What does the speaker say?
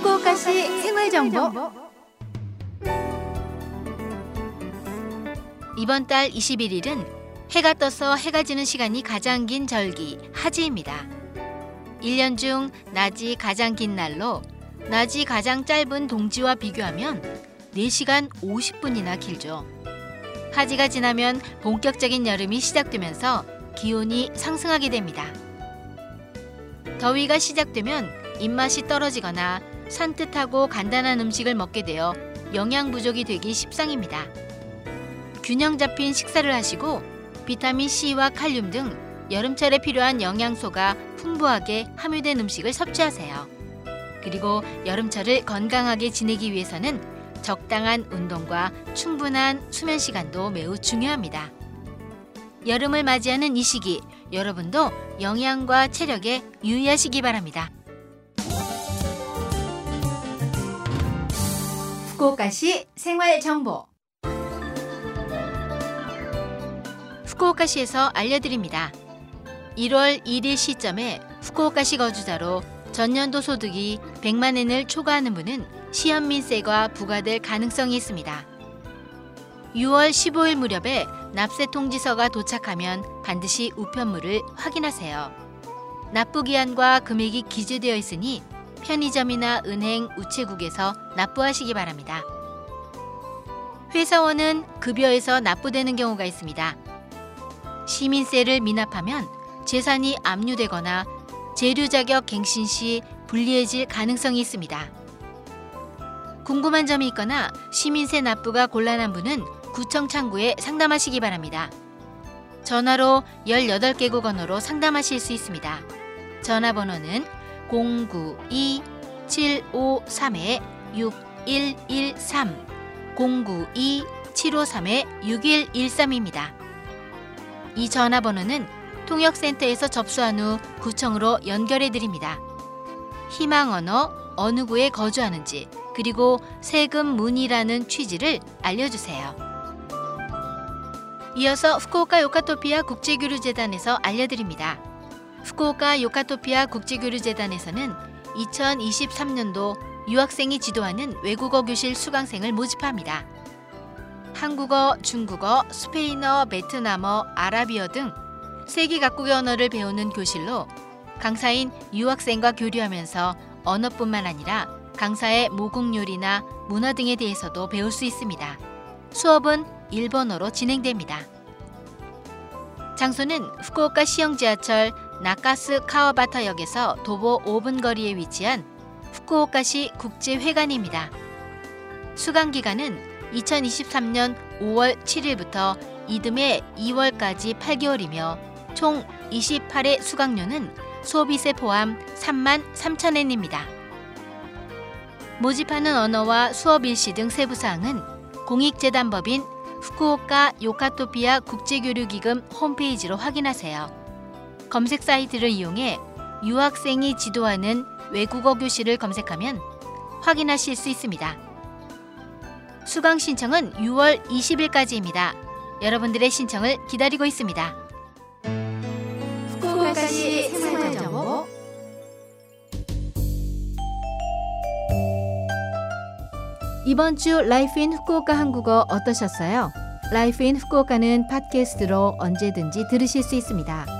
후쿠오카시 생활 정보 이번 달 21일은 해가 떠서 해가 지는 시간이 가장 긴 절기 하지입니다. 1년 중 낮이 가장 긴 날로 낮이 가장 짧은 동지와 비교하면 4시간 50분이나 길죠. 하지가 지나면 본격적인 여름이 시작되면서 기온이 상승하게 됩니다. 더위가 시작되면 입맛이 떨어지거나 산뜻하고 간단한 음식을 먹게 되어 영양 부족이 되기 십상입니다. 균형 잡힌 식사를 하시고 비타민 C와 칼륨 등 여름철에 필요한 영양소가 풍부하게 함유된 음식을 섭취하세요. 그리고 여름철을 건강하게 지내기 위해서는 적당한 운동과 충분한 수면 시간도 매우 중요합니다. 여름을 맞이하는 이 시기, 여러분도 영양과 체력에 유의하시기 바랍니다. 후쿠오카시 생활 정보. 후쿠오카시에서 알려드립니다. 1월 1일 시점에 후쿠오카시 거주자로 전년도 소득이 100만 엔을 초과하는 분은 시연민세가 부과될 가능성이 있습니다. 6월 15일 무렵에 납세 통지서가 도착하면 반드시 우편물을 확인하세요. 납부 기한과 금액이 기재되어 있으니 편의점이나 은행, 우체국에서 납부하시기 바랍니다. 회사원은 급여에서 납부되는 경우가 있습니다. 시민세를 미납하면 재산이 압류되거나 재료 자격 갱신 시 불리해질 가능성이 있습니다. 궁금한 점이 있거나 시민세 납부가 곤란한 분은 구청 창구에 상담하시기 바랍니다. 전화로 18개국 언어로 상담하실 수 있습니다. 전화번호는 092-753-6113 092-753-6113입니다. 이 전화번호는 통역센터에서 접수한 후 구청으로 연결해 드립니다. 희망 언어, 어느 구에 거주하는지, 그리고 세금 문의라는 취지를 알려주세요. 이어서 후쿠오카 요카토피아 국제교류재단에서 알려드립니다. 후쿠오카 요카토피아 국제교류재단에서는 2023년도 유학생이 지도하는 외국어 교실 수강생을 모집합니다. 한국어, 중국어, 스페인어, 베트남어, 아라비어 등 세계 각국의 언어를 배우는 교실로 강사인 유학생과 교류하면서 언어뿐만 아니라 강사의 모국 요리나 문화 등에 대해서도 배울 수 있습니다. 수업은 일본어로 진행됩니다. 장소는 후쿠오카 시형 지하철 나카스 카와바타 역에서 도보 5분 거리에 위치한 후쿠오카시 국제회관입니다. 수강 기간은 2023년 5월 7일부터 이듬해 2월까지 8개월이며 총 28회 수강료는 소비세 포함 3만 3천엔입니다. 모집하는 언어와 수업 일시 등 세부 사항은 공익재단법인 후쿠오카 요카토피아 국제교류기금 홈페이지로 확인하세요. 검색 사이트를 이용해 유학생이 지도하는 외국어 교실을 검색하면 확인하실 수 있습니다. 수강 신청은 6월 20일까지입니다. 여러분들의 신청을 기다리고 있습니다. 후쿠오카시 생활정보 이번 주 Life in Fukuoka 한국어 어떠셨어요? Life in Fukuoka는 팟캐스트로 언제든지 들으실 수 있습니다.